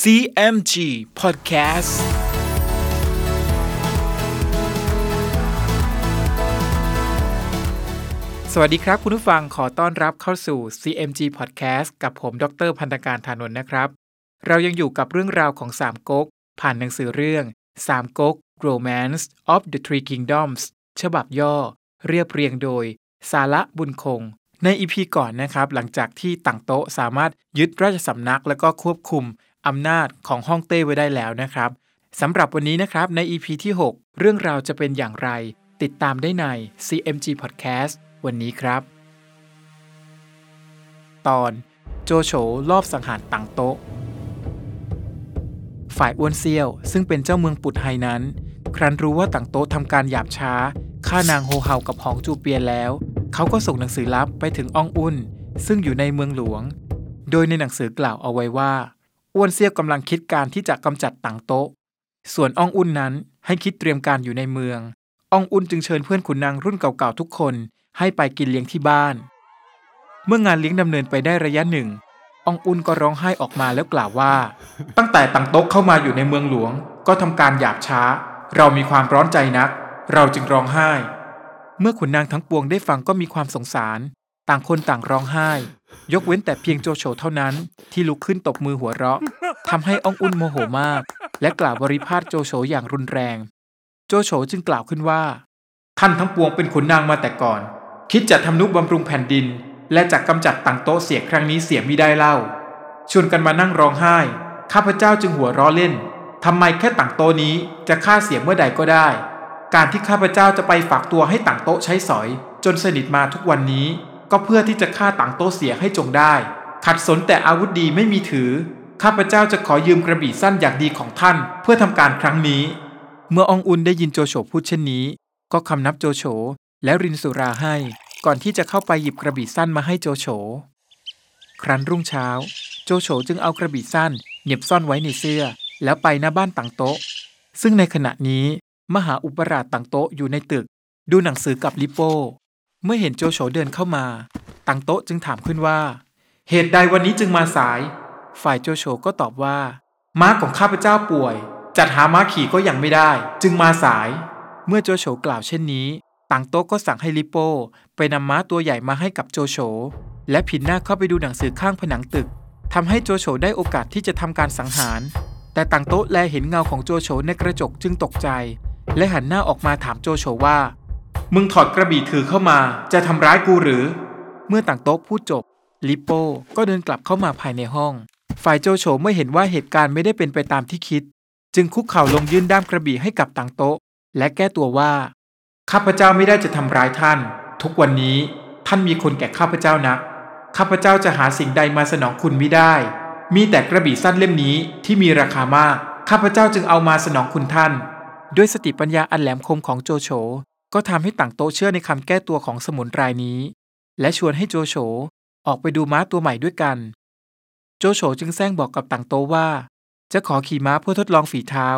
CMG Podcast สวัสดีครับคุณผู้ฟังขอต้อนรับเข้าสู่ CMG Podcast กับผมดรพันธการธานนท์นะครับ เรายังอยู่กับเรื่องราวของสามก๊กผ่านหนังสือเรื่องสามก๊ก Romance of the Three Kingdoms ฉบับย่อ เรียบเรียงโดย สาระบุญคง ในอีพีก่อนนะครับ หลังจากที่ต่างโต๊ะสามารถยึดราชสำนัก และก็ควบคุม อำนาจของฮ่องเต้ไว้ได้แล้วนะครับสำหรับวันนี้นะครับใน EP ที่ 6 เรื่องราวจะเป็นอย่างไร ติดตามได้ใน CMG Podcast วันนี้ครับ ตอนโจโฉลอบสังหารต่างโต๊ะ ฝ่ายอ้วนเซียว ซึ่งเป็นเจ้าเมืองปุดไฮนั้น ครั้นรู้ว่าต่างโต๊ะทำการหยาบช้าฆ่านางโฮเฮากับหองจูเปียนแล้ว เขาก็ส่งหนังสือลับไปถึงอองอุ่น ซึ่งอยู่ในเมืองหลวง โดยในหนังสือกล่าวเอาไว้ว่า อ้วนเซียวกำลังคิดการที่จะกำจัดต่างโต๊ะ ส่วนอองอุ่นนั้นให้คิดเตรียมการอยู่ในเมืองอองอุ่นจึงเชิญเพื่อนขุนนางรุ่นเก่าๆทุกคนให้ไปกินเลี้ยงที่บ้าน เมื่องานเลี้ยงดำเนินไปได้ระยะหนึ่งอองอุ่นก็ร้องไห้ออกมาแล้วกล่าวว่า ตั้งแต่ต่างโต๊ะเข้ามาอยู่ในเมืองหลวง ก็ทำการหยาบช้า เรามีความร้อนใจนัก เราจึงร้องไห้ เมื่อขุนนางทั้งปวงได้ฟังก็มีความสงสาร ต่างคนต่างร้องไห้ ยกเว้นแต่เพียงโจโฉเท่านั้น ที่ลุกขึ้นตบมือหัวเราะทำให้อองอุ่นโมโหมาก และกล่าวบริพาทโจโฉอย่างรุนแรง โจโฉจึงกล่าวขึ้นว่า ท่านทั้งปวงเป็นขุนนางมาแต่ก่อน คิดจะทำนุบำรุงแผ่นดิน และจะกกำจัดต่างโต๊ะเสียครั้งนี้เสียมิได้เล่า ชวนกันมานั่งร้องไห้ ข้าพเจ้าจึงหัวเราะเล่นทำไมแค่ต่างโต๊ะนี้จะฆ่าเสียเมื่อใดก็ได้ การที่ข้าพเจ้าจะไปฝากตัวให้ต่างโต๊ะใช้สอย จนสนิทมาทุกวันนี้ ก็เพื่อที่จะฆ่าต่างโตเสียให้จงได้ ขัดสนแต่อาวุธดีไม่มีถือ ข้าพเจ้าจะขอยืมกระบี่สั้นอย่างดีของท่าน เพื่อทำการครั้งนี้ เมื่อองอุนได้ยินโจโฉพูดเช่นนี้ ก็คำนับโจโฉและรินสุราให้ ก่อนที่จะเข้าไปหยิบกระบี่สั้นมาให้โจโฉ ครั้นรุ่งเช้า โจโฉจึงเอากระบี่สั้นเหน็บซ่อนไว้ในเสื้อ แล้วไปหน้าบ้านต่างโต๊ะ ซึ่งในขณะนี้มหาอุปราชต่างโต๊ะอยู่ในตึก ดูหนังสือกับลิโป้ เมื่อเห็นโจโฉเดินเข้ามาต่างโต๊ะจึงถามขึ้นว่า เหตุใดวันนี้จึงมาสาย ฝ่ายโจโฉก็ตอบว่า ม้าของข้าพเจ้าป่วย จัดหาม้าขี่ก็ยังไม่ได้ จึงมาสาย เมื่อโจโฉกล่าวเช่นนี้ต่างโต๊ะก็สั่งให้ลิโป้ไปนำม้าตัวใหญ่มาให้กับโจโฉ และผินหน้าเข้าไปดูหนังสือข้างผนังตึกทำให้โจโฉได้โอกาสที่จะทำการสังหาร แต่ต่างโต๊ะแลเห็นเงาของโจโฉในกระจกจึงตกใจ และหันหน้าออกมาถามโจโฉว่า มึงถอดกระบี่ถือเข้ามา จะทำร้ายกูหรือ เมื่อต่างโต๊ะพูดจบ ลิโป้ก็เดินกลับเข้ามาภายในห้อง ฝ่ายโจโฉเมื่อเห็นว่าเหตุการณ์ไม่ได้เป็นไปตามที่คิด จึงคุกเข่าลงยื่นด้ามกระบี่ให้กับต่างโต๊ะ และแก้ตัวว่า ข้าพเจ้าไม่ได้จะทำร้ายท่าน ทุกวันนี้ท่านมีคนแก่ข้าพเจ้านัก ข้าพเจ้าจะหาสิ่งใดมาสนองคุณไม่ได้ มีแต่กระบี่สั้นเล่มนี้ที่มีราคามาก ข้าพเจ้าจึงเอามาสนองคุณท่าน ด้วยสติปัญญาอันแหลมคมของโจโฉ ก็ทำให้ต่างโต๊ะเชื่อในคำแก้ตัวของสมุนรายนี้ และชวนให้โจโฉออกไปดูม้าตัวใหม่ด้วยกัน โจโฉจึงแซงบอกกับต่างโต๊ะว่า จะขอขี่ม้าเพื่อทดลองฝีเท้า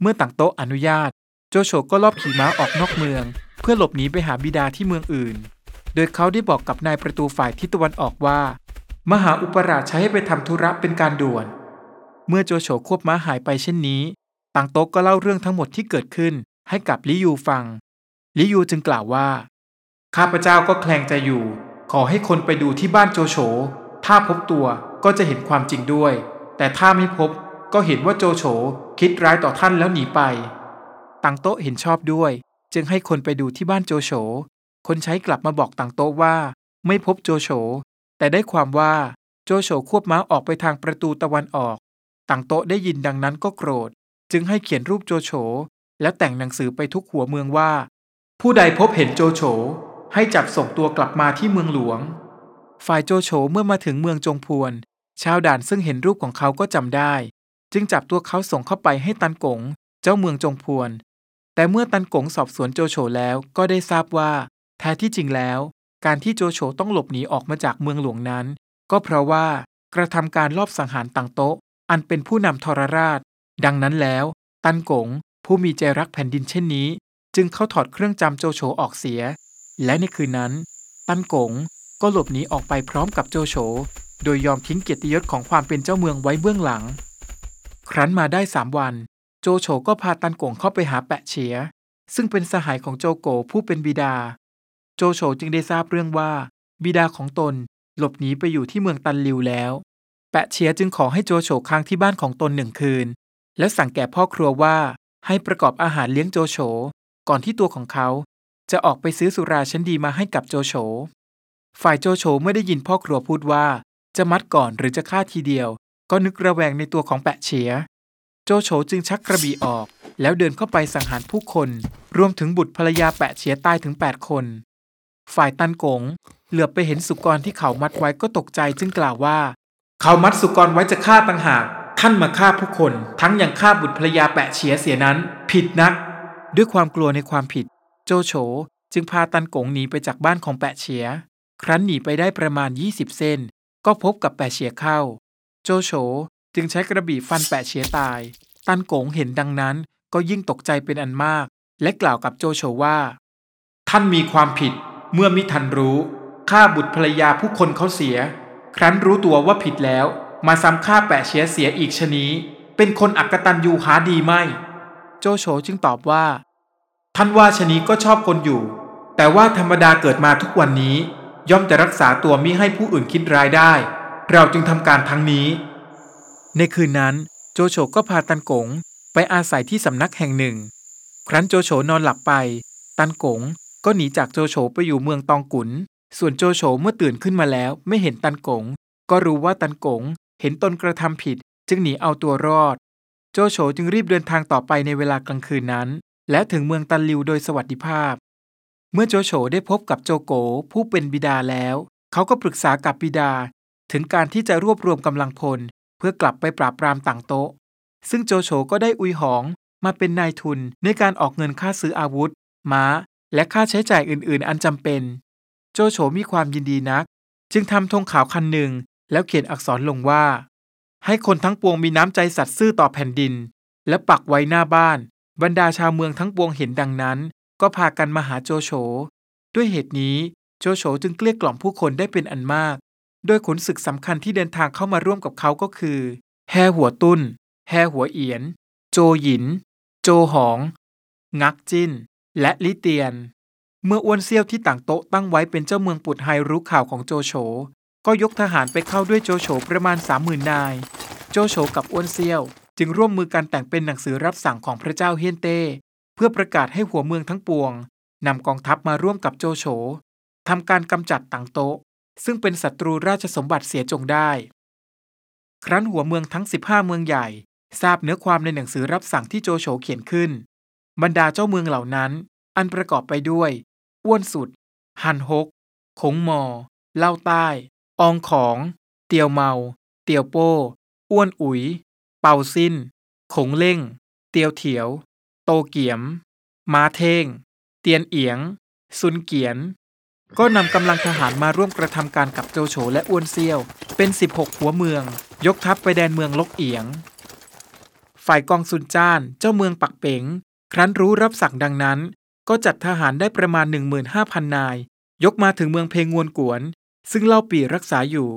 เมื่อต่างโต๊ะอนุญาต โจโฉก็ลอบขี่ม้าออกนอกเมือง เพื่อหลบหนีไปหาบิดาที่เมืองอื่น โดยเขาได้บอกกับนายประตูฝ่ายทิศตะวันออกว่า มหาอุปราชใช้ให้ไปทำธุระเป็นการด่วน เมื่อโจโฉควบม้าหายไปเช่นนี้ ต่างโต๊ะก็เล่าเรื่องทั้งหมดที่เกิดขึ้นให้กับลิยูฟัง ลิยูจึงกล่าวว่า ข้าพเจ้าก็แคลงใจอยู่ ขอให้คนไปดูที่บ้านโจโฉ ถ้าพบตัวก็จะเห็นความจริงด้วย แต่ถ้าไม่พบก็เห็นว่าโจโฉคิดร้ายต่อท่านแล้วหนีไปต่างโต๊ะเห็นชอบด้วย จึงให้คนไปดูที่บ้านโจโฉ คนใช้กลับมาบอกต่างโต๊ะว่า ไม่พบโจโฉ แต่ได้ความว่าโจโฉควบม้าออกไปทางประตูตะวันออกต่างโต๊ะได้ยินดังนั้นก็โกรธ จึงให้เขียนรูปโจโฉ และแต่งหนังสือไปทุกหัวเมืองว่า ผู้ใดพบเห็นโจโฉให้จับส่งตัวกลับมาที่เมืองหลวง ฝ่ายโจโฉเมื่อมาถึงเมืองจงพวน ชาวด่านซึ่งเห็นรูปของเขาก็จำได้ จึงจับตัวเขาส่งเข้าไปให้ตันกง เจ้าเมืองจงพวน แต่เมื่อตันกงสอบสวนโจโฉแล้วก็ได้ทราบว่า แท้ที่จริงแล้ว การที่โจโฉต้องหลบหนีออกมาจากเมืองหลวงนั้น ก็เพราะว่ากระทำการลอบสังหารต่างโต๊ะ อันเป็นผู้นำทรราช ดังนั้นแล้ว ตันกงผู้มีใจรักแผ่นดินเช่นนี้ จึงเข้าถอดเครื่องจำโจโฉออกเสีย และในคืนนั้น ตันกงก็หลบหนีออกไปพร้อมกับโจโฉ โดยยอมทิ้งเกียรติยศของความเป็นเจ้าเมืองไว้เบื้องหลัง ครั้นมาได้สามวัน โจโฉก็พาตันกงเข้าไปหาแปะเฉีย ซึ่งเป็นสหายของโจโกผู้เป็นบิดา โจโฉจึงได้ทราบเรื่องว่า บิดาของตนหลบหนีไปอยู่ที่เมืองตันลิวแล้ว แปะเฉียจึงขอให้โจโฉค้างที่บ้านของตนหนึ่งคืน และสั่งแก่พ่อครัวว่าให้ประกอบอาหารเลี้ยงโจโฉ ก่อนที่ตัวของเขาจะออกไปซื้อสุราชั้นดีมาให้กับโจโฉ ฝ่ายโจโฉเมื่อได้ยินพ่อครัวพูดว่า จะมัดก่อนหรือจะฆ่าทีเดียว ก็นึกระแวงในตัวของแปะเฉีย โจโฉจึงชักกระบี่ออก แล้วเดินเข้าไปสังหารผู้คน รวมถึงบุตรภรรยาแปะเฉียตายถึง 8 คน ฝ่ายตันกงเหลือบไปเห็นสุกรที่เขามัดไว้ก็ตกใจจึงกล่าวว่า เขามัดสุกรไว้จะฆ่าต่างหาก ท่านมาฆ่าผู้คน ทั้งยังฆ่าบุตรภรรยาแปะเฉียเสียนั้น ผิดนัก ด้วยความกลัวในความผิด โจโฉจึงพาตันกงหนีไปจากบ้านของแปะเฉีย ครั้นหนีไปได้ประมาณ 20 เส้น ก็พบกับแปะเฉียเข้า โจโฉจึงใช้กระบี่ฟันแปะเฉียตาย ตันกงเห็นดังนั้นก็ยิ่งตกใจเป็นอันมาก และกล่าวกับโจโฉว่า ท่านมีความผิดเมื่อมิทันรู้ฆ่าบุตรภรรยาผู้คนเขาเสีย ครั้นรู้ตัวว่าผิดแล้ว มาซ้ำฆ่าแปะเฉียเสียอีกชะนี้ เป็นคนอักตันยูหาดีไม่ โจโฉจึงตอบว่า ท่านว่าชนีก็ชอบคนอยู่ แต่ว่าธรรมดาเกิดมาทุกวันนี้ ย่อมจะรักษาตัวมิให้ผู้อื่นคิดร้ายได้ เราจึงทำการทั้งนี้ ในคืนนั้นโจโฉก็พาตันกงไปอาศัยที่สำนักแห่งหนึ่ง ครั้นโจโฉนอนหลับไป ตันกงก็หนีจากโจโฉไปอยู่เมืองตองกุน ส่วนโจโฉเมื่อตื่นขึ้นมาแล้วไม่เห็นตันกง ก็รู้ว่าตันกงเห็นตนกระทำผิด จึงหนีเอาตัวรอด โจโฉจึงรีบเดินทางต่อไปในเวลากลางคืนนั้น และถึงเมืองตันลิวโดยสวัสดิภาพ เมื่อโจโฉได้พบกับโจโกผู้เป็นบิดาแล้ว เขาก็ปรึกษากับบิดา ถึงการที่จะรวบรวมกำลังพล เพื่อกลับไปปราบปรามต่างโต๊ะ ซึ่งโจโฉก็ได้อุยหองมาเป็นนายทุนในการออกเงินค่าซื้ออาวุธ ม้า และค่าใช้จ่ายอื่น ๆ อันจำเป็น โจโฉมีความยินดีนัก จึงทำธงขาวคันหนึ่ง แล้วเขียนอักษรลงว่า ให้คนทั้งปวงมีน้ำใจสัตย์ซื่อต่อแผ่นดิน และปักไว้หน้าบ้าน บรรดาชาวเมืองทั้งปวงเห็นดังนั้น ก็พากันมาหาโจโฉ ด้วยเหตุนี้โจโฉจึงเกลี้ยกล่อมผู้คนได้เป็นอันมาก โดยขุนศึกสำคัญที่เดินทางเข้ามาร่วมกับเขาก็คือ แฮหัวตุ้น แฮหัวเอียน โจหยิน โจหอง งักจินและลิเตียน เมื่ออ้วนเซี่ยวที่ต่างโต๊ะตั้งไว้เป็นเจ้าเมืองปุดไฮรู้ข่าวของโจโฉ ก็ยกทหารไปเข้าด้วยโจโฉประมาณสามหมื่นนาย โจโฉกับอ้วนเซี่ยว จึงร่วมมือกันแต่งเป็นหนังสือรับสั่งของพระเจ้าเฮียนเต้ เพื่อประกาศให้หัวเมืองทั้งปวงนำกองทัพมาร่วมกับโจโฉทำการกำจัดต่างโตะ ซึ่งเป็นศัตรูราชสมบัติเสียจงได้ ครั้นหัวเมืองทั้ง 15 เมืองใหญ่ ทราบเนื้อความในหนังสือรับสั่งที่โจโฉเขียนขึ้น บรรดาเจ้าเมืองเหล่านั้น อันประกอบไปด้วยอ้วนสุด หันฮกคงมอ เล่าใต้ อองของ เตียวเมา เตียวโป้ อ้วนอุ๋ย เป่าสิ้น ขงเล่ง เตียวเถียว โตเกียม มาเท่ง เตียนเอียง ซุนเกียน ก็นำกำลังทหารมาร่วมกระทำการกับโจโฉและอ้วนเซียว เป็น 16 หัวเมือง ยกทัพไปแดนเมืองลกเอียง ฝ่ายกองซุนจ้าน เจ้าเมืองปักเป๋ง ครั้นรู้รับสั่งดังนั้น ก็จัดทหารได้ประมาณ 15,000 นาย ยกมาถึงเมืองเพงวนกวน ซึ่งเล่าปีรักษาอยู่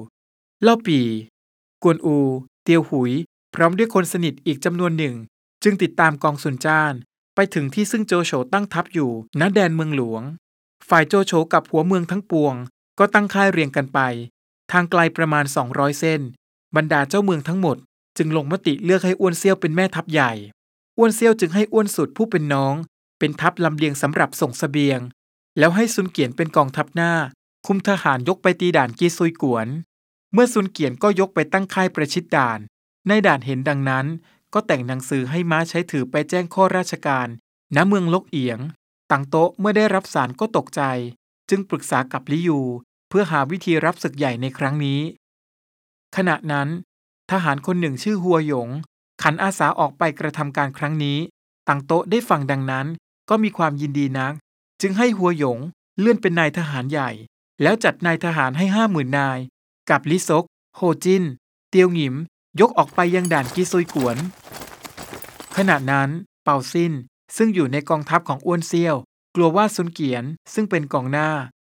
เล่าปี กวนอู เตียวหุย พร้อมด้วยคนสนิทอีกจำนวนหนึ่ง จึงติดตามกองซุนจ้าน ไปถึงที่ซึ่งโจโฉตั้งทัพอยู่ณแดนเมืองหลวง ฝ่ายโจโฉกับหัวเมืองทั้งปวง ก็ตั้งค่ายเรียงกันไป ทางไกลประมาณ 200 เส้น บรรดาเจ้าเมืองทั้งหมด จึงลงมติเลือกให้อ้วนเซี่ยวเป็นแม่ทัพใหญ่อ้วนเซี่ยวจึงให้อ้วนสุดผู้เป็นน้อง เป็นทัพลำเลียงสำหรับส่งสเสบียง แล้วให้ซุนเกียนเป็นกองทัพหน้า คุมทหารยกไปตีด่านกีซุยกวน เมื่อซุนเกียนก็ยกไปตั้งค่ายประชิดด่าน ในด่านเห็นดังนั้น ก็แต่งหนังสือให้ม้าใช้ถือไปแจ้งข้อราชการ ณ เมืองลกเอียงต่างโต๊ะเมื่อได้รับสารก็ตกใจ จึงปรึกษากับลิยู เพื่อหาวิธีรับศึกใหญ่ในครั้งนี้ ขณะนั้น ทหารคนหนึ่งชื่อหัวหยง ขันอาสาออกไปกระทำการครั้งนี้ต่างโต๊ะได้ฟังดังนั้น ก็มีความยินดีนัก จึงให้หัวหยงเลื่อนเป็นนายทหารใหญ่ แล้วจัดนายทหารให้ห้าหมื่นนาย กับลิซก โฮจิน เตียวหงิม ยกออกไปยังด่านกีซุยกวน ขณะนั้นเป่าซินซึ่งอยู่ในกองทัพของอ้วนเซียว กลัวว่าซุนเกียนซึ่งเป็นกองหน้า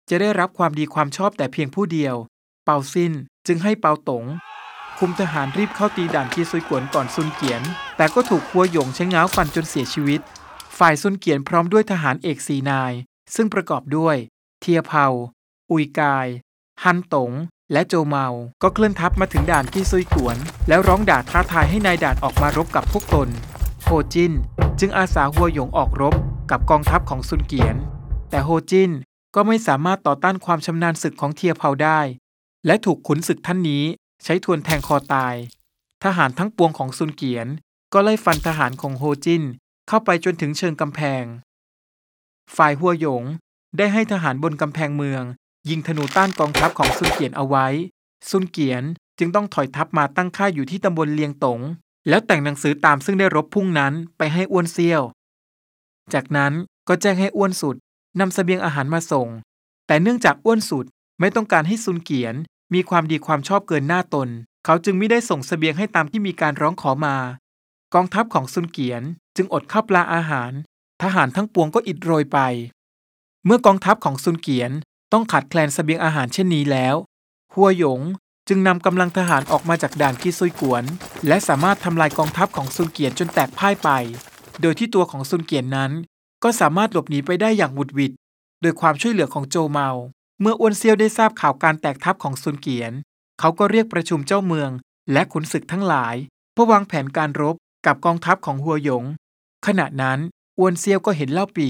จะได้รับความดีความชอบแต่เพียงผู้เดียว เป่าซินจึงให้เปาต๋งคุมทหารรีบเข้าตีด่านกีซุยกวนก่อนซุนเกียน แต่ก็ถูกฮัวหยงใช้ง้าวฟันจนเสียชีวิต ฝ่ายซุนเกียนพร้อมด้วยทหารเอกสีนาย ซึ่งประกอบด้วย เทียเผาอุยกาย ฮันตง และโจเมา ก็เคลื่อนทัพมาถึงด่านกีซุยกวน แล้วร้องด่าท้าทายให้นายด่านออกมารบกับพวกตน โฮจินจึงอาสาหัวหยงออกรบกับกองทัพของซุนเกียน แต่โฮจินก็ไม่สามารถต่อต้านความชำนาญศึกของเทียเผาได้ และถูกขุนศึกท่านนี้ใช้ทวนแทงคอตาย ทหารทั้งปวงของซุนเกียน ก็ไล่ฟันทหารของโฮจินเข้าไปจนถึงเชิงกำแพง ฝ่ายหัวหยงได้ให้ทหารบนกำแพงเมือง ยิงธนูต้านกองทัพของซุนเกียนเอาไว้ ซุนเกียนจึงต้องถอยทัพมาตั้งค่ายอยู่ที่ตำบลเลียงตง แล้วแต่งหนังสือตามซึ่งได้รบพุ่งนั้นไปให้อ้วนเซียว จากนั้นก็แจ้งให้อ้วนสุดนำเสบียงอาหารมาส่ง แต่เนื่องจากอ้วนสุดไม่ต้องการให้ซุนเกียนมีความดีความชอบเกินหน้าตน เขาจึงไม่ได้ส่งเสบียงให้ตามที่มีการร้องขอมา กองทัพของซุนเกียนจึงอดข้าวปลาอาหาร ทหารทั้งปวงก็อิดโรยไป เมื่อกองทัพของซุนเกียน ต้องขาดแคลนเสบียงอาหารเช่นนี้แล้วหัวหยงจึงนำกำลังทหารออกมาจากด่านกีซุยกวน และสามารถทำลายกองทัพของซุนเกียนจนแตกพ่ายไป โดยที่ตัวของซุนเกียนนั้น ก็สามารถหลบหนีไปได้อย่างบุดหวิดโดยความช่วยเหลือของโจเมา เมื่ออ้วนเซียวได้ทราบข่าวการแตกทัพของซุนเกียน เขาก็เรียกประชุมเจ้าเมือง และขุนศึกทั้งหลายเพื่อวางแผนการรบกับกองทัพของหัวหยง ขณะนั้นอ้วนเซียวก็เห็นเล่าปี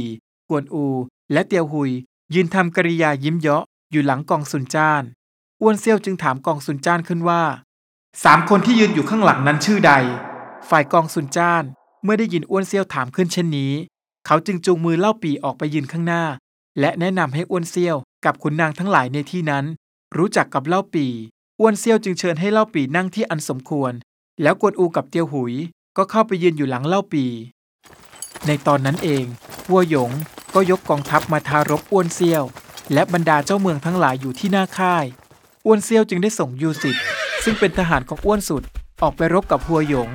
กวนอู และเตียวหุย ยืนทำกริยายิ้มเยาะอยู่หลังกองซุนจ้าน อ้วนเซียวจึงถามกองซุนจ้านขึ้นว่าสามคนที่ยืนอยู่ข้างหลังนั้นชื่อใด ฝ่ายกองซุนจ้านเมื่อได้ยินอ้วนเซียวถามขึ้นเช่นนี้ เขาจึงจูงมือเล่าปีออกไปยืนข้างหน้า และแนะนำให้อ้วนเซียวกับขุนนางทั้งหลายในที่นั้น รู้จักกับเล่าปีอ้วนเซียวจึงเชิญให้เล่าปีนั่งที่อันสมควร แล้วกวนอูกับเตียวหุยก็เข้าไปยืนอยู่หลังเล่าปี ในตอนนั้นเองวัวหยงก็ยกกองทัพมาทารบอ้วนเซียว และบรรดาเจ้าเมืองทั้งหลายอยู่ที่หน้าค่าย อ้วนเซียวจึงได้ส่งยูสิตซึ่งเป็นทหารของอ้วนสุดออกไปรบกับหัวหยง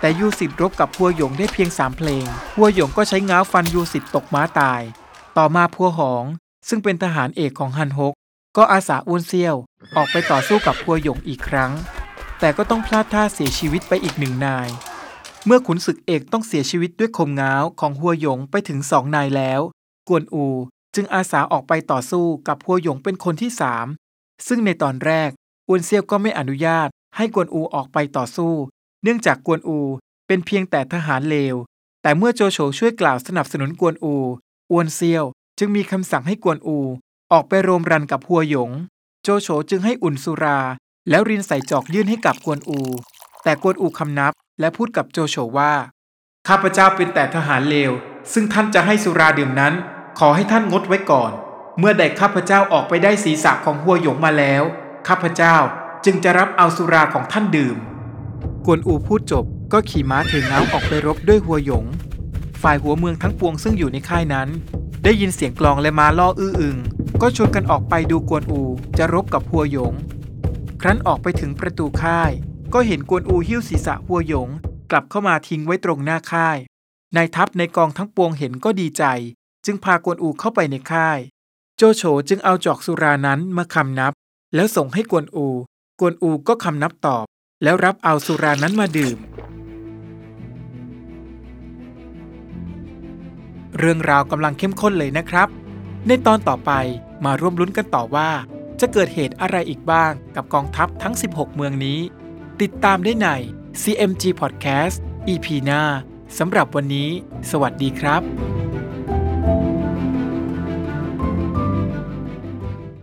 แต่ยูสิตรบกับหัวหยงได้เพียงสามเพลง หัวหยงก็ใช้ง้าวฟันยูสิตตกม้าตาย ต่อมาพัวหอง ซึ่งเป็นทหารเอกของฮันฮก ก็อาสาอ้วนเซียวออกไปต่อสู้กับพัวหยงอีกครั้ง แต่ก็ต้องพลาดท่าเสียชีวิตไปอีกหนึ่งนาย เมื่อขุนศึกเอกต้องเสียชีวิตด้วยคมง้าวของหัวหยงไปถึงสองนายแล้ว กวนอูจึงอาสาออกไปต่อสู้กับหัวหยงเป็นคนที่สามซึ่งในตอนแรกอ้วนเซียวก็ไม่อนุญาตให้กวนอูออกไปต่อสู้ เนื่องจากกวนอูเป็นเพียงแต่ทหารเลว แต่เมื่อโจโฉช่วยกล่าวสนับสนุนกวนอูอ้วนเซียวจึงมีคำสั่งให้กวนอู ออกไปโรมรันกับหัวหยง โจโฉจึงให้อุ่นสุรา แล้วรินใส่จอกยื่นให้กับกวนอู แต่กวนอูคำนับ และพูดกับโจโฉว่า ข้าพเจ้าเป็นแต่ทหารเลว ซึ่งท่านจะให้สุราดื่มนั้น ขอให้ท่านงดไว้ก่อน เมื่อใดข้าพเจ้าออกไปได้ศีรษะของหัวหยงมาแล้ว ข้าพเจ้าจึงจะรับเอาสุราของท่านดื่ม กวนอูพูดจบก็ขี่ม้าถือง้าวออกไปรบด้วยหัวหยง ฝ่ายหัวเมืองทั้งปวงซึ่งอยู่ในค่ายนั้น ได้ยินเสียงกลองและม้าล่ออื้ออึง ก็ชวนกันออกไปดูกวนอูจะรบกับหัวหยง ครั้นออกไปถึงประตูค่าย ก็เห็นกวนอูหิ้วศีรษะหัวหยง กลับเข้ามาทิ้งไว้ตรงหน้าค่าย นายทัพในกองทั้งปวงเห็นก็ดีใจ จึงพากวนอูเข้าไปในค่าย โจโฉจึงเอาจอกสุรานั้นมาคำนับ แล้วส่งให้กวนอู กวนอูก็คำนับตอบ แล้วรับเอาสุรานั้นมาดื่ม เรื่องราวกำลังเข้มข้นเลยนะครับ ในตอนต่อไปมาร่วมลุ้นกันต่อว่าจะเกิดเหตุอะไรอีกบ้างกับกองทัพทั้ง 16 เมืองนี้ ติดตามได้ใน CMG Podcast EP หน้าสำหรับวันนี้ สวัสดีครับ